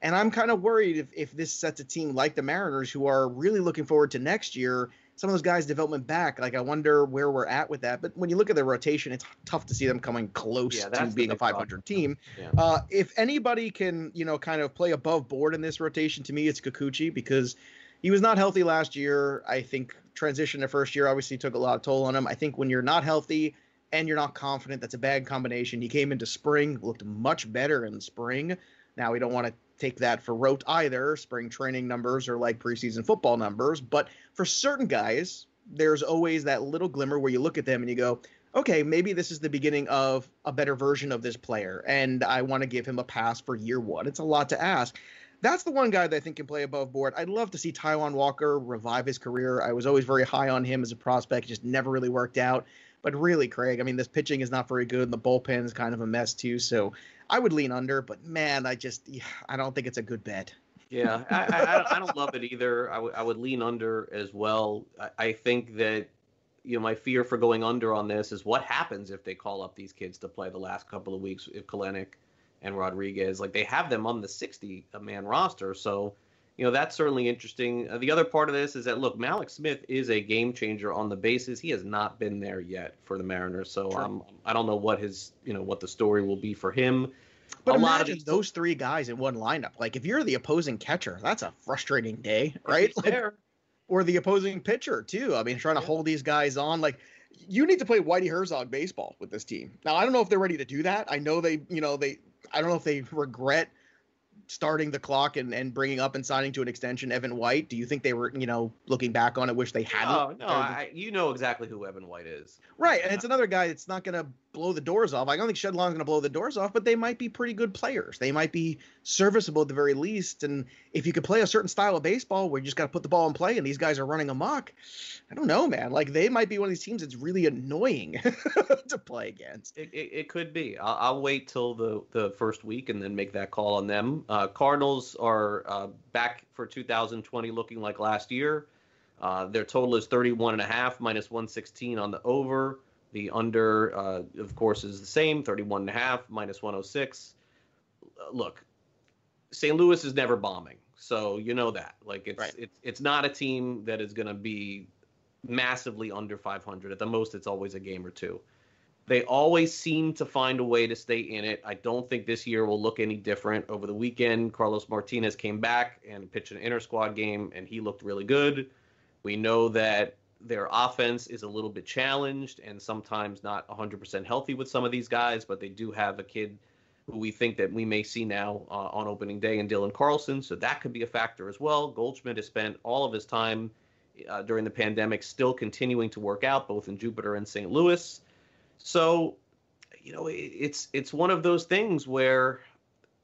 And I'm kind of worried if, if this sets a team like the Mariners, who are really looking forward to next year, some of those guys' development back. Like, I wonder where we're at with that. But when you look at the rotation, it's tough to see them coming close Yeah, to being a 500 problem. team. Yeah. Uh, if anybody can, you know, kind of play above board in this rotation, to me, it's Kikuchi because he was not healthy last year. I think transition to first year obviously took a lot of toll on him. I think when you're not healthy and you're not confident, that's a bad combination. He came into spring, looked much better in spring. Now we don't want to take that for rote either. Spring training numbers are like preseason football numbers, but for certain guys, there's always that little glimmer where you look at them and you go, okay, maybe this is the beginning of a better version of this player, and I want to give him a pass for year one. It's a lot to ask. That's the one guy that I think can play above board. I'd love to see Taijuan Walker revive his career. I was always very high on him as a prospect, just never really worked out. But really, Craig, I mean, this pitching is not very good, and the bullpen is kind of a mess too. So I would lean under, but man, I just I don't think it's a good bet. Yeah, I, I, I don't love it either. I would would lean under as well. I, I think that you know my fear for going under on this is what happens if they call up these kids to play the last couple of weeks if Kelenic and Rodriguez like they have them on the 60 man roster. So you know that's certainly interesting. Uh, the other part of this is that look, Mallex Smith is a game changer on the bases. He has not been there yet for the Mariners, so um, I don't know what his you know what the story will be for him. But a lot of imagine those three guys in one lineup. Like if you're the opposing catcher, that's a frustrating day, right? Like, there. or the opposing pitcher too. I mean, trying to hold these guys on. Like you need to play Whitey Herzog baseball with this team. Now I don't know if they're ready to do that. I know they, you know, they. I don't know if they regret starting the clock and, and bringing up and signing to an extension Evan White. Do you think they were, you know, looking back on it, wish they hadn't? Oh no, I, you know exactly who Evan White is. Right, and it's another guy that's not going to blow the doors off. I don't think Shed Long's going to blow the doors off, but they might be pretty good players. They might be serviceable at the very least. And if you could play a certain style of baseball where you just got to put the ball in play and these guys are running amok, I don't know, man. Like they might be one of these teams that's really annoying to play against. It, it, it could be. I'll, I'll wait till the, the first week and then make that call on them. Uh, Cardinals are uh, back for 2020 looking like last year. Uh, their total is 31 and a half minus 116 on the over. The under, uh, of course, is the same 31 and a half minus 106. Uh, Look, St. Louis is never bombing, so you know that. Like it's it's it's not a team that is going to be massively under 500. At the most, it's always a game or two. They always seem to find a way to stay in it. I don't think this year will look any different. Over the weekend, Carlos Martinez came back and pitched an inter squad game, and he looked really good. We know that their offense is a little bit challenged and sometimes not 100% healthy with some of these guys, but they do have a kid who we think that we may see now uh, on opening day in Dylan Carlson, so that could be a factor as well. Goldschmidt has spent all of his time uh, during the pandemic still continuing to work out, both in Jupiter and St. Louis. So, you know, it, it's it's one of those things where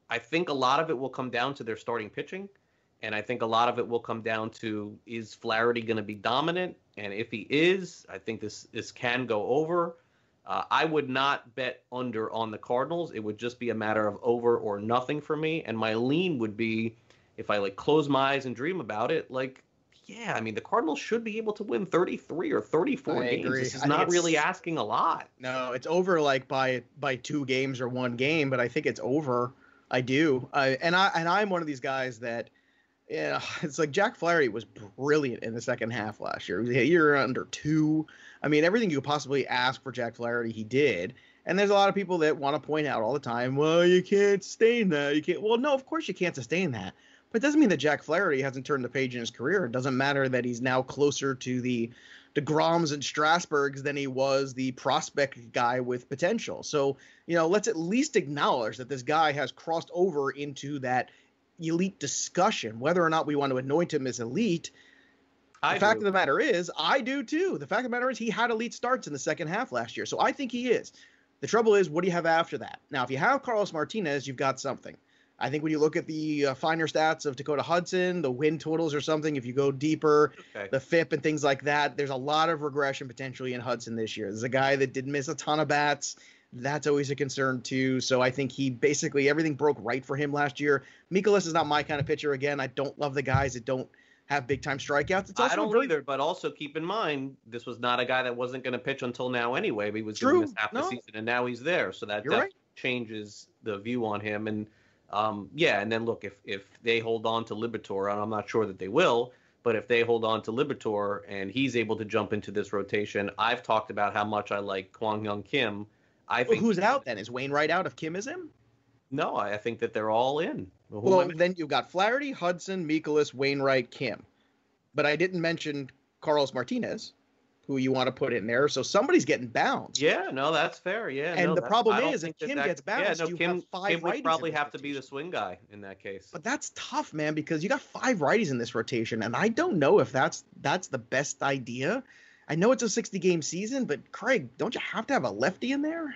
I think a lot of it will come down to their starting pitching, and I think a lot of it will come down to is Flaherty going to be dominant, and if he is, I think this this can go over. Uh, I would not bet under on the Cardinals. It would just be a matter of over or nothing for me, and my lean would be if I like close my eyes and dream about it, like. Yeah, I mean the Cardinals should be able to win 33 or 34 I games. agree. This is I not really asking a lot. No, it's over like by by two games or one game, but I think it's over. I do, I, and I and I'm one of these guys that, yeah, it's like Jack Flaherty was brilliant in the second half last year. He year under two. I mean, everything you could possibly ask for Jack Flaherty, he did. And there's a lot of people that want to point out all the time, well, you can't sustain that. You can't. Well, no, of course you can't sustain that. But it doesn't mean that Jack Flaherty hasn't turned the page in his career. It doesn't matter that he's now closer to the DeGroms and Strasburgs than he was the prospect guy with potential. So, you know, let's at least acknowledge that this guy has crossed over into that elite discussion. Whether or not we want to anoint him as elite, I the fact do. of the matter is, I do too. The fact of the matter is, he had elite starts in the second half last year. So I think he is. The trouble is, what do you have after that? Now, if you have Carlos Martinez, you've got something. I think when you look at the uh, finer stats of Dakota Hudson, the win totals or something, if you go deeper, Okay. the FIP and things like that, there's a lot of regression potentially in Hudson this year. There's a guy that did miss a ton of bats. That's always a concern too. So I think he basically everything broke right for him last year. Mikolas is not my kind of pitcher. Again, I don't love the guys that don't have big time strikeouts. It's also I don't very- either, but also keep in mind this was not a guy that wasn't going to pitch until now anyway. He was True. to miss half the season, and now he's there, so that right. changes the view on him. And Um, yeah, and then look if if they hold on to Liberatore, and I'm not sure that they will, but if they hold on to Liberatore and he's able to jump into this rotation, I've talked about how much I like Kwang Hyun Kim. I think well, who's out then? Is Wainwright out if Kim is in? No, I think that they're all in. Who well, then you've got Flaherty, Hudson, Mikolas, Wainwright, Kim. But I didn't mention Carlos Martinez who you want to put in there. So somebody's getting bounced. Yeah, no, that's fair. Yeah, and no, the problem is, if Kim that, gets bounced, yeah, no, you Kim, have five Kim would probably have to be the swing guy in that case. But that's tough, man, because you got five righties in this rotation, and I don't know if that's that's the best idea. I know it's a 60 game season, but Craig, don't you have to have a lefty in there?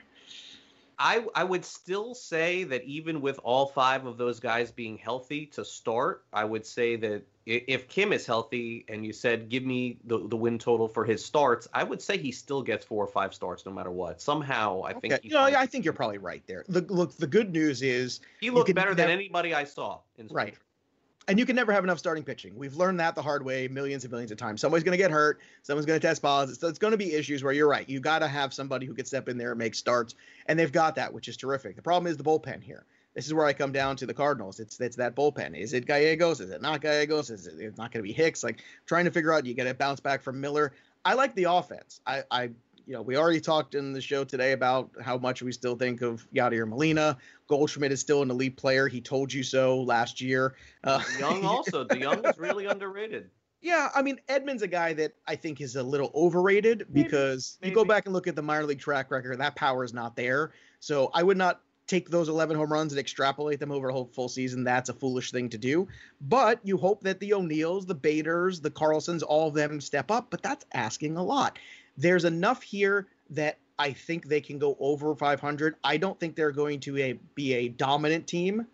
I I would still say that even with all five of those guys being healthy to start, I would say that if Kim is healthy and you said give me the the win total for his starts, I would say he still gets four or five starts no matter what. Somehow, I okay. think. You know, I think you're probably right there. The look, the good news is he looked better than anybody I saw in right. And you can never have enough starting pitching. We've learned that the hard way millions and millions of times. Somebody's going to get hurt. Someone's going to test positive. So it's going to be issues where you're right. You got to have somebody who can step in there and make starts, and they've got that, which is terrific. The problem is the bullpen here. This is where I come down to the Cardinals. It's it's that bullpen. Is it Gallegos? Is it not Gallegos? Is it not going to be Hicks? Like trying to figure out. You get a bounce back from Miller. I like the offense. I, I you know, we already talked in the show today about how much we still think of Yadier Molina. Goldschmidt is still an elite player. He told you so last year. Uh, Young also. the Young is really underrated. Yeah, I mean Edman's a guy that I think is a little overrated maybe, because maybe. you go back and look at the minor league track record, that power is not there. So I would not take those 11 home runs and extrapolate them over a whole full season. That's a foolish thing to do. But you hope that the O'Neills, the Baders, the Carlsons, all of them step up. But that's asking a lot. There's enough here that I think they can go over 500. I don't think they're going to a, be a dominant team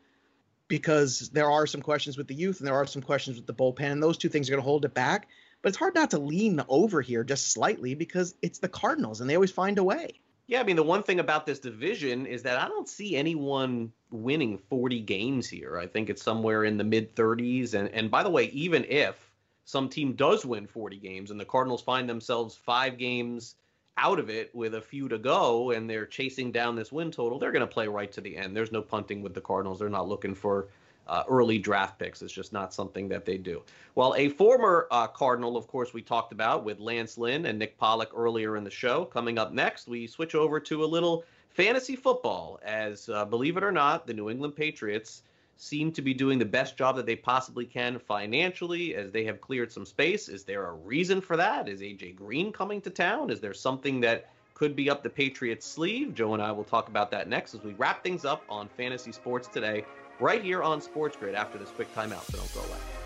because there are some questions with the youth and there are some questions with the bullpen, and those two things are going to hold it back. But it's hard not to lean over here just slightly because it's the Cardinals and they always find a way. Yeah, I mean, the one thing about this division is that I don't see anyone winning 40 games here. I think it's somewhere in the mid 30s. And, and by the way, even if some team does win 40 games and the Cardinals find themselves five games out of it with a few to go and they're chasing down this win total, they're going to play right to the end. There's no punting with the Cardinals. They're not looking for uh, early draft picks. It's just not something that they do. Well, a former uh, Cardinal, of course, we talked about with Lance Lynn and Nick Pollack earlier in the show. Coming up next, we switch over to a little fantasy football, as uh, believe it or not, the New England Patriots seem to be doing the best job that they possibly can financially as they have cleared some space. Is there a reason for that? Is AJ Green coming to town? Is there something that could be up the Patriots' sleeve? Joe and I will talk about that next as we wrap things up on fantasy sports today right here on Sports Grid after this quick timeout, so don't go away.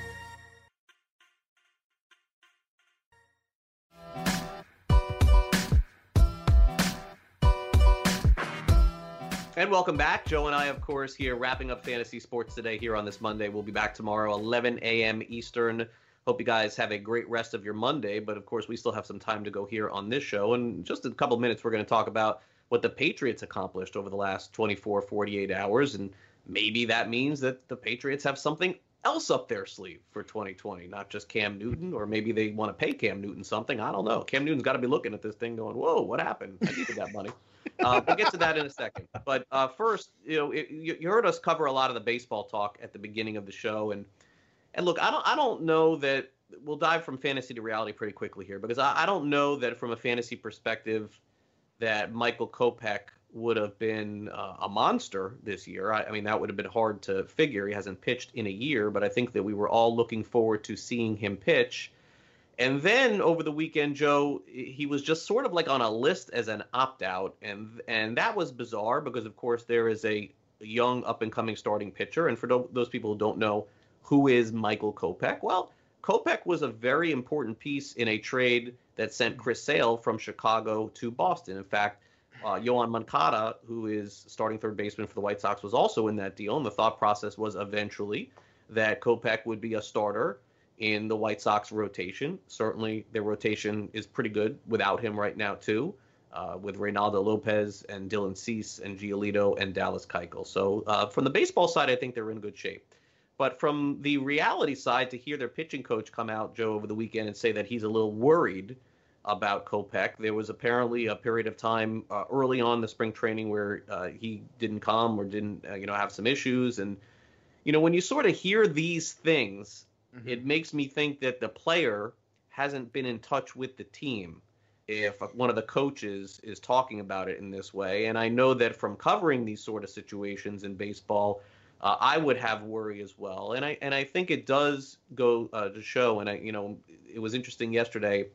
And welcome back. Joe and I, of course, here wrapping up fantasy sports today here on this Monday. We'll be back tomorrow, 11 a.m. Eastern. Hope you guys have a great rest of your Monday. But of course, we still have some time to go here on this show. And just a couple minutes, we're going to talk about what the Patriots accomplished over the last 24, 48 hours. And maybe that means that the Patriots have something else up their sleeve for 2020, not just Cam Newton, or maybe they want to pay Cam Newton something. I don't know. Cam Newton's got to be looking at this thing going, whoa, what happened? I needed that money. Uh, we'll get to that in a second. But uh, first, you know, it, you, you heard us cover a lot of the baseball talk at the beginning of the show, and and look, I don't I don't know that we'll dive from fantasy to reality pretty quickly here because I, I don't know that from a fantasy perspective that Michael Kopech would have been uh, a monster this year. I, I, mean, that would have been hard to figure. He hasn't pitched in a year, but I think that we were all looking forward to seeing him pitch. And then over the weekend, Joe, he was just sort of like on a list as an opt out, and and that was bizarre because of course there is a young up and coming starting pitcher, and for those people who don't know who is Michael Kopech, well, Kopech was a very important piece in a trade that sent Chris Sale from Chicago to Boston. In fact, uh, Yoan Moncada, who is starting third baseman for the White Sox, was also in that deal. And the thought process was eventually that Kopech would be a starter in the White Sox rotation. Certainly, their rotation is pretty good without him right now, too, uh, with Reynaldo Lopez and Dylan Cease and Giolito and Dallas Keuchel. So, uh, from the baseball side, I think they're in good shape. But from the reality side, to hear their pitching coach come out, Joe, over the weekend and say that he's a little worried about Kopech. There was apparently a period of time uh, early on the spring training where uh, he didn't come or didn't, uh, you know, have some issues. And, you know, when you sort of hear these things, mm-hmm. it makes me think that the player hasn't been in touch with the team if one of the coaches is talking about it in this way. And I know that from covering these sort of situations in baseball, uh, I would have worry as well. And I and I think it does go uh, to show. And I you know it was interesting yesterday.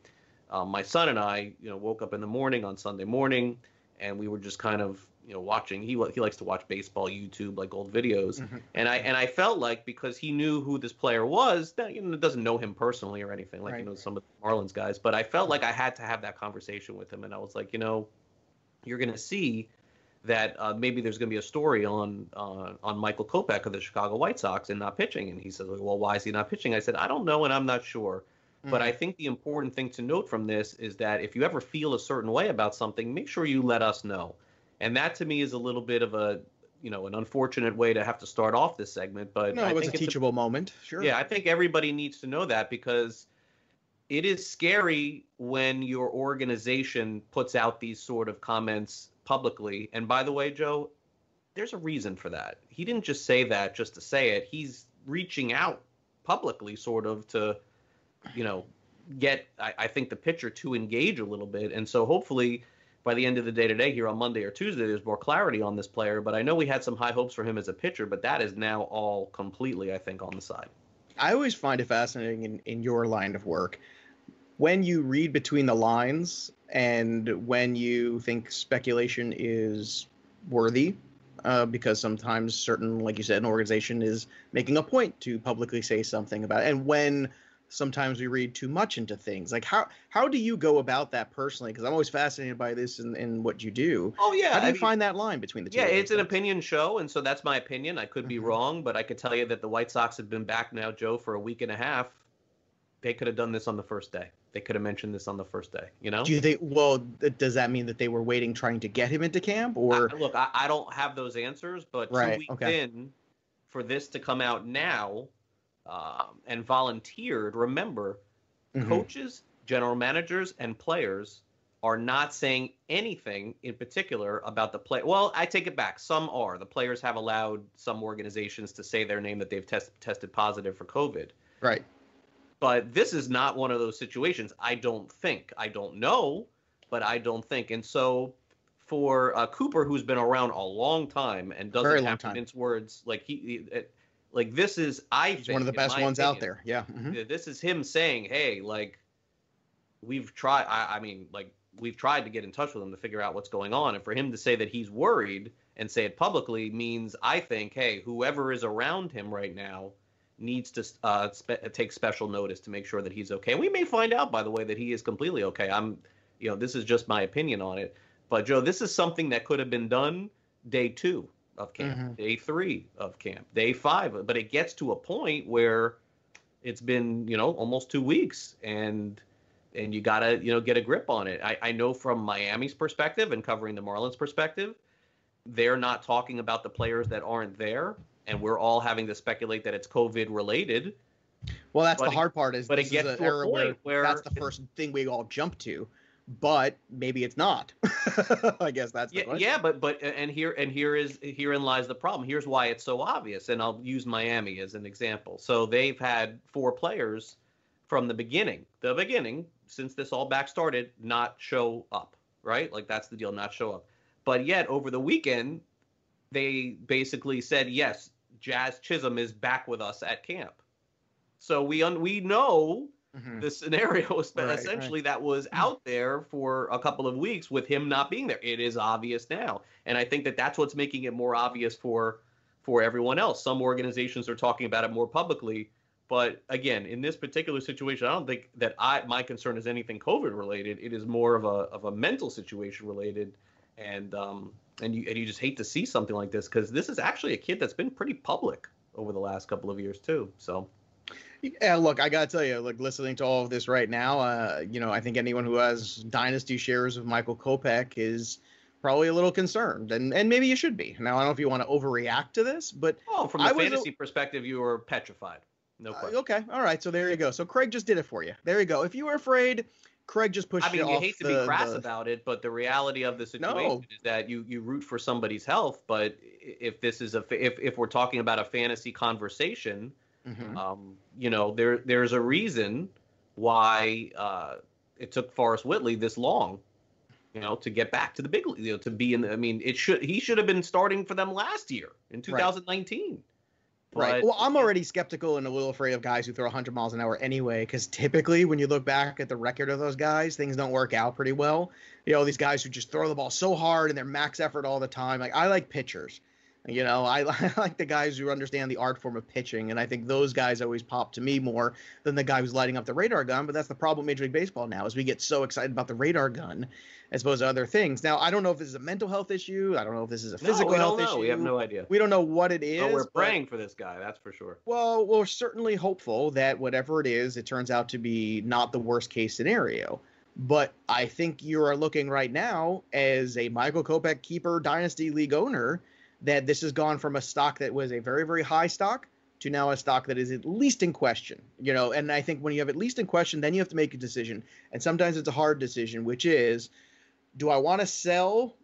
Um, my son and I you know woke up in the morning on Sunday morning, and we were just kind of you know watching. He he likes to watch baseball YouTube like old videos, mm-hmm. and I and I felt like because he knew who this player was, that you know doesn't know him personally or anything like right. you know some of the Marlins guys, but I felt like I had to have that conversation with him, and I was like you know you're going to see that uh, maybe there's going to be a story on uh, on Michael Kopech of the Chicago White Sox and not pitching. And he said, well, why is he not pitching? I said, I don't know, and I'm not sure. Mm-hmm. But I think the important thing to note from this is that if you ever feel a certain way about something, make sure you let us know. And that to me is a little bit of a you know an unfortunate way to have to start off this segment. But no, I it was a teachable a, moment. Sure. Yeah, I think everybody needs to know that because it is scary when your organization puts out these sort of comments publicly. And by the way, Joe, there's a reason for that. He didn't just say that just to say it. He's reaching out publicly, sort of, to, you know, get, I, I think, the pitcher to engage a little bit. And so hopefully by the end of the day today, here on Monday or Tuesday, there's more clarity on this player. But I know we had some high hopes for him as a pitcher, but that is now all completely, I think, on the side. I always find it fascinating in, in your line of work when you read between the lines and when you think speculation is worthy, uh, because sometimes certain, like you said, an organization is making a point to publicly say something about it, and when sometimes we read too much into things. Like how how do you go about that personally? Because I'm always fascinated by this and, and what you do. Oh yeah, how do you I mean, find that line between the two? Yeah, it's an opinion show, and so that's my opinion. I could be mm-hmm. wrong, but I could tell you that the White Sox have been back now, Joe, for a week and a half. They could have done this on the first day they could have mentioned this on the first day. You know? Do you think? Well, does that mean that they were waiting, trying to get him into camp, or look? I, I, don't have those answers, but right, two weeks okay. in, for this to come out now, um, and volunteered. Remember, mm-hmm. coaches, general managers, and players are not saying anything in particular about the play. Well, I take it back. Some are. The players have allowed some organizations to say their name that they've test, tested positive for COVID. Right. But this is not one of those situations. I don't think. I don't know, but I don't think. And so for uh, Cooper, who's been around a long time and doesn't Very have to mince words, like he, he like this is I think, one of the best ones opinion, out there. Yeah. Mm-hmm. This is him saying, "Hey, like we've tried. I, I, mean, like we've tried to get in touch with him to figure out what's going on." And for him to say that he's worried and say it publicly means, I think, hey, whoever is around him right now needs to uh, spe- take special notice to make sure that he's okay. We may find out, by the way, that he is completely okay. I'm, you know, this is just my opinion on it. But Joe, this is something that could have been done day two of camp, mm-hmm. day three of camp, day five. But it gets to a point where it's been, you know, almost two weeks, and and you gotta, you know, get a grip on it. I, I know from Miami's perspective and covering the Marlins perspective, they're not talking about the players that aren't there and we're all having to speculate that it's COVID related. Well, that's but the hard part. Is but it gets to a point where, where that's the first thing we all jump to, but maybe it's not. I guess that's yeah, question. yeah. But but and here and here is herein lies the problem. Here's why it's so obvious, and I'll use Miami as an example. So they've had four players from the beginning, the beginning since this all back started, not show up. Right, like that's the deal, not show up. But yet over the weekend, they basically said yes, Jazz Chisholm is back with us at camp. So we un- we know mm-hmm. the scenario right, essentially right. that was out there for a couple of weeks with him not being there. It is obvious now, and I think that that's what's making it more obvious for for everyone else. Some organizations are talking about it more publicly. But again, in this particular situation, I don't think that I my concern is anything COVID related. It is more of a of a mental situation related, and um and you and you just hate to see something like this because this is actually a kid that's been pretty public over the last couple of years too. So. Yeah, look, I gotta tell you, like listening to all of this right now, uh, you know, I think anyone who has dynasty shares of Michael Kopech is probably a little concerned, and and maybe you should be. Now, I don't know if you want to overreact to this, but oh, from the I fantasy perspective, you were petrified. No Uh, question. okay, all right, so there you go. So Craig just did it for you. There you go. If you were afraid, Craig just pushed it. I mean, you you hate to the- be crass the- about it, but the reality of the situation No. is that you you root for somebody's health. But if this is a fa- if if we're talking about a fantasy conversation, Mhm. um, you know, there there's a reason why uh, it took Forrest Whitley this long, you know, to get back to the big league, you know, to be in. The, I mean, it should he should have been starting for them last year in 2019. Right. But- Well, I'm already skeptical and a little afraid of guys who throw 100 miles an hour anyway, because typically when you look back at the record of those guys, things don't work out pretty well. You know, these guys who just throw the ball so hard and they're max effort all the time. Like I like pitchers. You know, I, I like the guys who understand the art form of pitching, and I think those guys always pop to me more than the guy who's lighting up the radar gun. But that's the problem with Major League Baseball now, is we get so excited about the radar gun as opposed to other things. Now, I don't know if this is a mental health issue. I don't know if this is a No, physical we health know. issue. We have no idea. We don't know what it is. But we're but- praying for this guy. That's for sure. well, we're certainly hopeful that whatever it is, it turns out to be not the worst case scenario. But I think you are looking right now as a Michael Kopech keeper dynasty league owner that this has gone from a stock that was a very, very high stock to now a stock that is at least in question. You know, and I think when you have at least in question, then you have to make a decision. And sometimes it's a hard decision, which is do I want to sell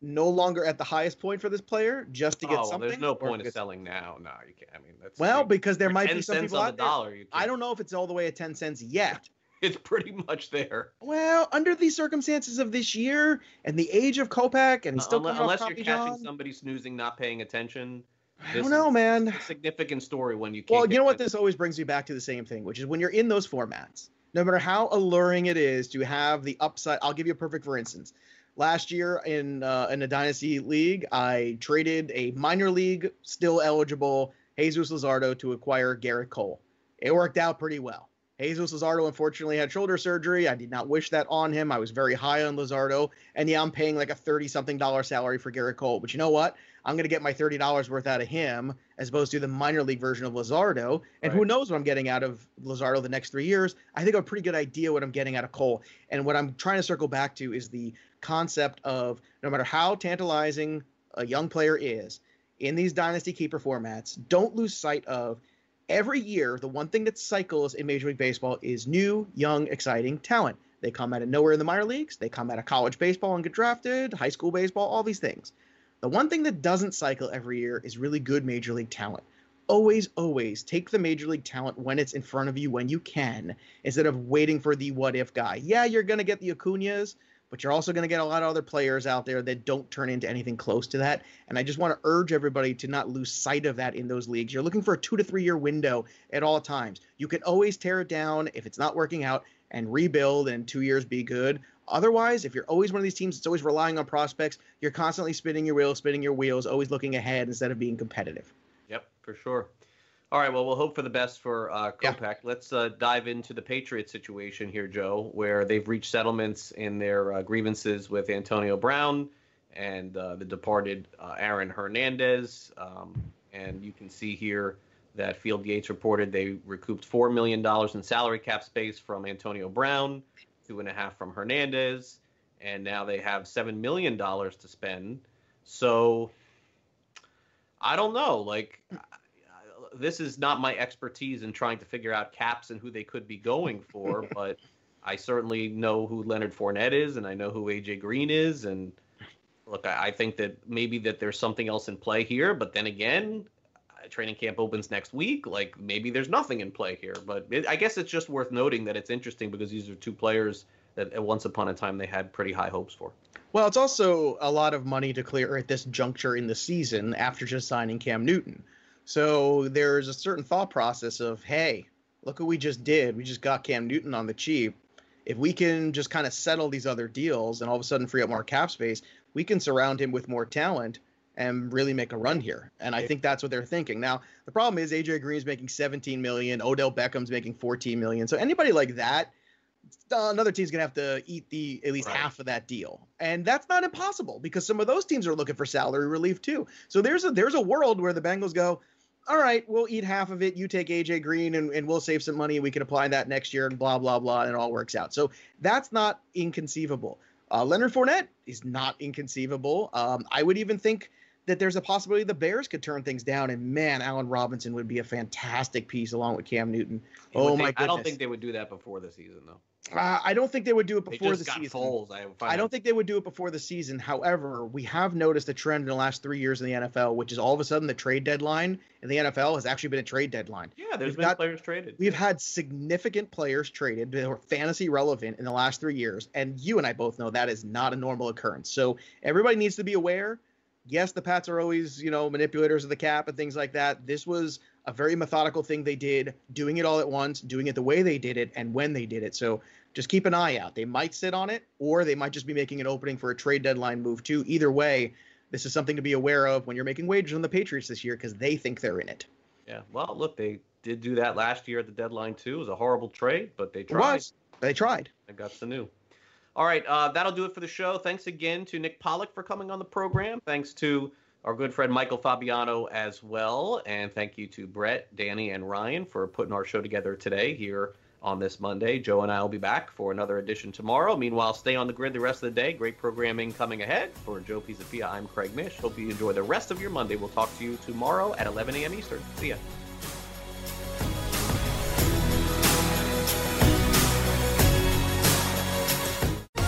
no longer at the highest point for this player just to get oh, well, something? there's no point of selling now. No, you can't. I mean, that's well, because there might be some people out the there. dollar. I don't know if it's all the way at 10 cents yet. It's pretty much there. Well, under the circumstances of this year and the age of Kopech, and he's still unless, unless you're catching John, somebody snoozing, not paying attention. I don't know, man. A significant story when you can't. Well, you know what? This always brings me back to the same thing, which is when you're in those formats, no matter how alluring it is to have the upside. I'll give you a perfect for instance. Last year in uh, in a dynasty league, I traded a minor league still eligible Jesus Luzardo to acquire Gerrit Cole. It worked out pretty well. Jesus Luzardo unfortunately had shoulder surgery. I did not wish that on him. I was very high on Luzardo, and yeah, I'm paying like a thirty something dollar salary for Gerrit Cole. But you know what? I'm going to get my thirty dollars worth out of him as opposed to the minor league version of Luzardo. And who knows what I'm getting out of Luzardo the next three years? I think I have a pretty good idea what I'm getting out of Cole. And what I'm trying to circle back to is the concept of no matter how tantalizing a young player is in these dynasty keeper formats, don't lose sight of every year the one thing that cycles in Major League Baseball is new, young, exciting talent. They come out of nowhere in the minor leagues. They come out of college baseball and get drafted, high school baseball, all these things. The one thing that doesn't cycle every year is really good major league talent. Always, always take the major league talent when it's in front of you when you can, instead of waiting for the what if guy. Yeah, you're going to get the Acuñas, but you're also going to get a lot of other players out there that don't turn into anything close to that. And I just want to urge everybody to not lose sight of that in those leagues. You're looking for a two to three year window at all times. You can always tear it down if it's not working out and rebuild and two years be good. Otherwise, if you're always one of these teams that's always relying on prospects, you're constantly spinning your wheels, spinning your wheels, always looking ahead instead of being competitive. Yep, for sure. All right, well, we'll hope for the best for uh, Kopech. Let's uh, dive into the Patriots situation here, Joe, where they've reached settlements in their uh, grievances with Antonio Brown and uh, the departed uh, Aaron Hernandez. Um, and you can see here that Field Yates reported they recouped $4 million in salary cap space from Antonio Brown, two and a half from Hernandez, and now they have $7 million to spend. So I don't know. Like, this is not my expertise in trying to figure out caps and who they could be going for, but I certainly know who Leonard Fournette is, and I know who AJ Green is, and look, I, I think that maybe that there's something else in play here, but then again, uh, training camp opens next week. Like maybe there's nothing in play here, but it, I guess it's just worth noting that it's interesting because these are two players that at once upon a time they had pretty high hopes for. Well, it's also a lot of money to clear at this juncture in the season after just signing Cam Newton. So there's a certain thought process of, hey, look what we just did. We just got Cam Newton on the cheap. If we can just kind of settle these other deals and all of a sudden free up more cap space, we can surround him with more talent and really make a run here. And I think that's what they're thinking. Now, the problem is AJ Green's making 17 million, Odell Beckham's making 14 million. So anybody like that, another team's gonna have to eat the at least right. half of that deal, and that's not impossible because some of those teams are looking for salary relief too. So there's a there's a world where the Bengals go, all right, we'll eat half of it. You take AJ Green, and, and we'll save some money. We can apply that next year, and blah blah blah, and it all works out. So that's not inconceivable. Uh, Leonard Fournette is not inconceivable. Um, I would even think that there's a possibility the Bears could turn things down. And man, Allen Robinson would be a fantastic piece along with Cam Newton. Oh my goodness! I don't think they would do that before the season, though. Uh, I don't think they would do it before the season. I, I don't think they would do it before the season. However, we have noticed a trend in the last three years in the NFL, which is all of a sudden the trade deadline in the NFL has actually been a trade deadline. Yeah, there's we've been got, players traded. We've had significant players traded that were fantasy relevant in the last three years, and you and I both know that is not a normal occurrence. So everybody needs to be aware. Yes, the Pats are always, you know, manipulators of the cap and things like that. This was a very methodical thing they did, doing it all at once, doing it the way they did it, and when they did it. So just keep an eye out. They might sit on it, or they might just be making an opening for a trade deadline move too. Either way, this is something to be aware of when you're making wages on the Patriots this year because they think they're in it. Yeah. Well, look, they did do that last year at the deadline too. It was a horrible trade, but they tried. It was. They tried. They got the new. All right, uh, that'll do it for the show. Thanks again to Nick Pollack for coming on the program. Thanks to our good friend Michael Fabiano as well. And thank you to Brett, Danny, and Ryan for putting our show together today here on this Monday. Joe and I will be back for another edition tomorrow. Meanwhile, stay on the grid the rest of the day. Great programming coming ahead. For Joe Pisapia, I'm Craig Mish. Hope you enjoy the rest of your Monday. We'll talk to you tomorrow at 11 a.m. Eastern. See ya.